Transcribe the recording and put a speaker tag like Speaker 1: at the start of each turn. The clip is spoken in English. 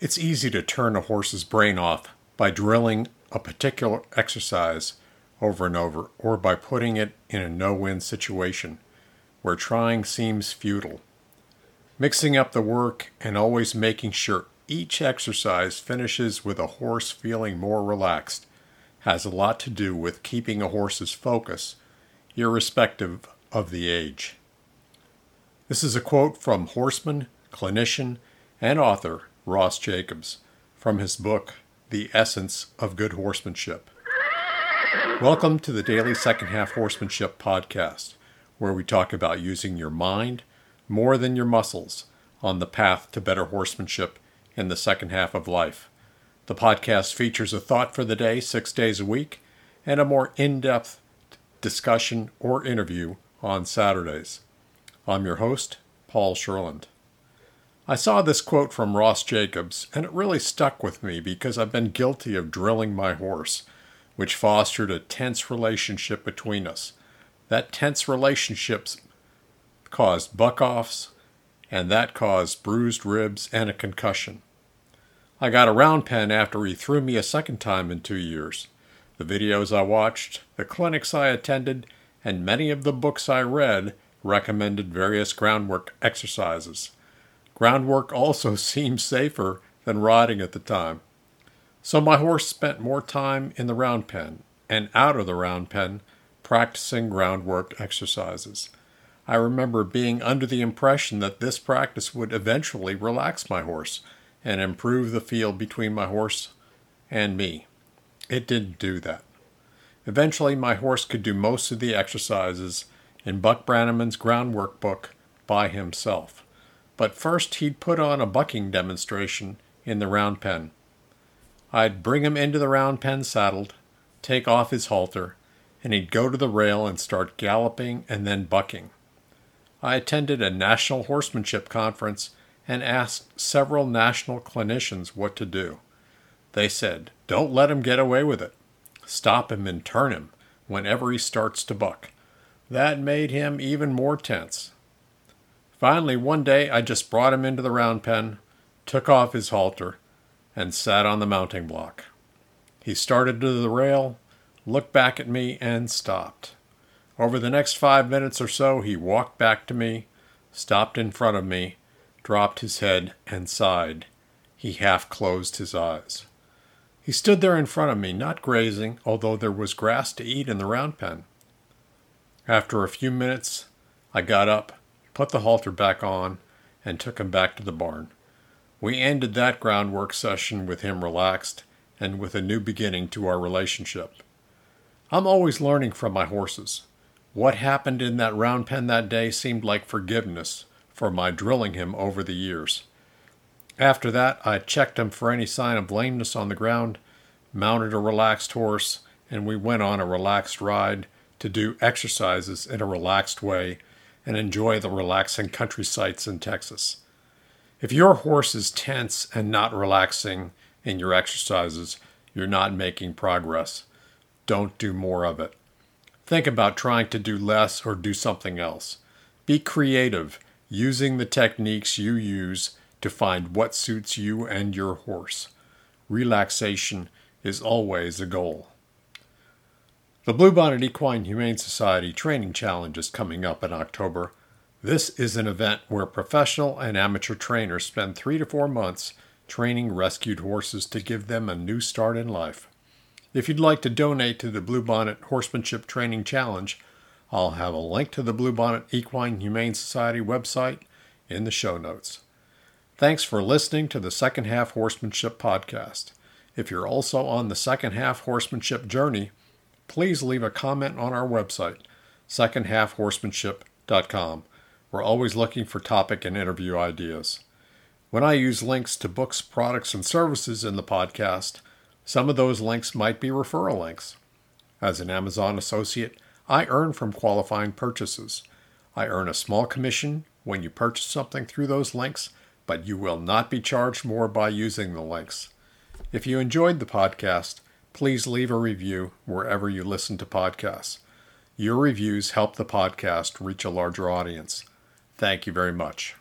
Speaker 1: It's easy to turn a horse's brain off by drilling a particular exercise over and over, or by putting it in a no win situation where trying seems futile. Mixing up the work and always making sure each exercise finishes with a horse feeling more relaxed has a lot to do with keeping a horse's focus, irrespective of the age. This is a quote from horseman, clinician, and author Ross Jacobs from his book, The Essence of Good Horsemanship. Welcome to the Daily Second Half Horsemanship Podcast, where we talk about using your mind more than your muscles on the path to better horsemanship in the second half of life. The podcast features a thought for the day six days a week and a more in depth discussion or interview on Saturdays. I'm your host, Paul Sherland. I saw this quote from Ross Jacobs, and it really stuck with me because I've been guilty of drilling my horse, which fostered a tense relationship between us. That tense relationship caused buck offs, and that caused bruised ribs and a concussion. I got a round pen after he threw me a second time in two years. The videos I watched, the clinics I attended, and many of the books I read recommended various groundwork exercises. Groundwork also seemed safer than riding at the time. So my horse spent more time in the round pen and out of the round pen practicing groundwork exercises. I remember being under the impression that this practice would eventually relax my horse and improve the feel between my horse and me. It didn't do that. Eventually, my horse could do most of the exercises in Buck Brannaman's groundwork book by himself. But first, he'd put on a bucking demonstration in the round pen. I'd bring him into the round pen saddled, take off his halter, and he'd go to the rail and start galloping and then bucking. I attended a national horsemanship conference and asked several national clinicians what to do. They said, Don't let him get away with it. Stop him and turn him whenever he starts to buck. That made him even more tense. Finally, one day I just brought him into the round pen, took off his halter, and sat on the mounting block. He started to the rail, looked back at me, and stopped. Over the next five minutes or so, he walked back to me, stopped in front of me, dropped his head, and sighed. He half closed his eyes. He stood there in front of me, not grazing, although there was grass to eat in the round pen. After a few minutes, I got up, put the halter back on, and took him back to the barn. We ended that groundwork session with him relaxed and with a new beginning to our relationship. I'm always learning from my horses. What happened in that round pen that day seemed like forgiveness for my drilling him over the years. After that, I checked him for any sign of lameness on the ground, mounted a relaxed horse, and we went on a relaxed ride to do exercises in a relaxed way and enjoy the relaxing country sights in Texas. If your horse is tense and not relaxing in your exercises, you're not making progress. Don't do more of it. Think about trying to do less or do something else. Be creative using the techniques you use to find what suits you and your horse. Relaxation is always a goal. The Bluebonnet Equine Humane Society Training Challenge is coming up in October. This is an event where professional and amateur trainers spend three to four months training rescued horses to give them a new start in life. If you'd like to donate to the Bluebonnet Horsemanship Training Challenge, I'll have a link to the Bluebonnet Equine Humane Society website in the show notes. Thanks for listening to the Second Half Horsemanship Podcast. If you're also on the Second Half Horsemanship journey, please leave a comment on our website, secondhalfhorsemanship.com. We're always looking for topic and interview ideas. When I use links to books, products, and services in the podcast, some of those links might be referral links. As an Amazon associate, I earn from qualifying purchases. I earn a small commission when you purchase something through those links, but you will not be charged more by using the links. If you enjoyed the podcast, please leave a review wherever you listen to podcasts. Your reviews help the podcast reach a larger audience. Thank you very much.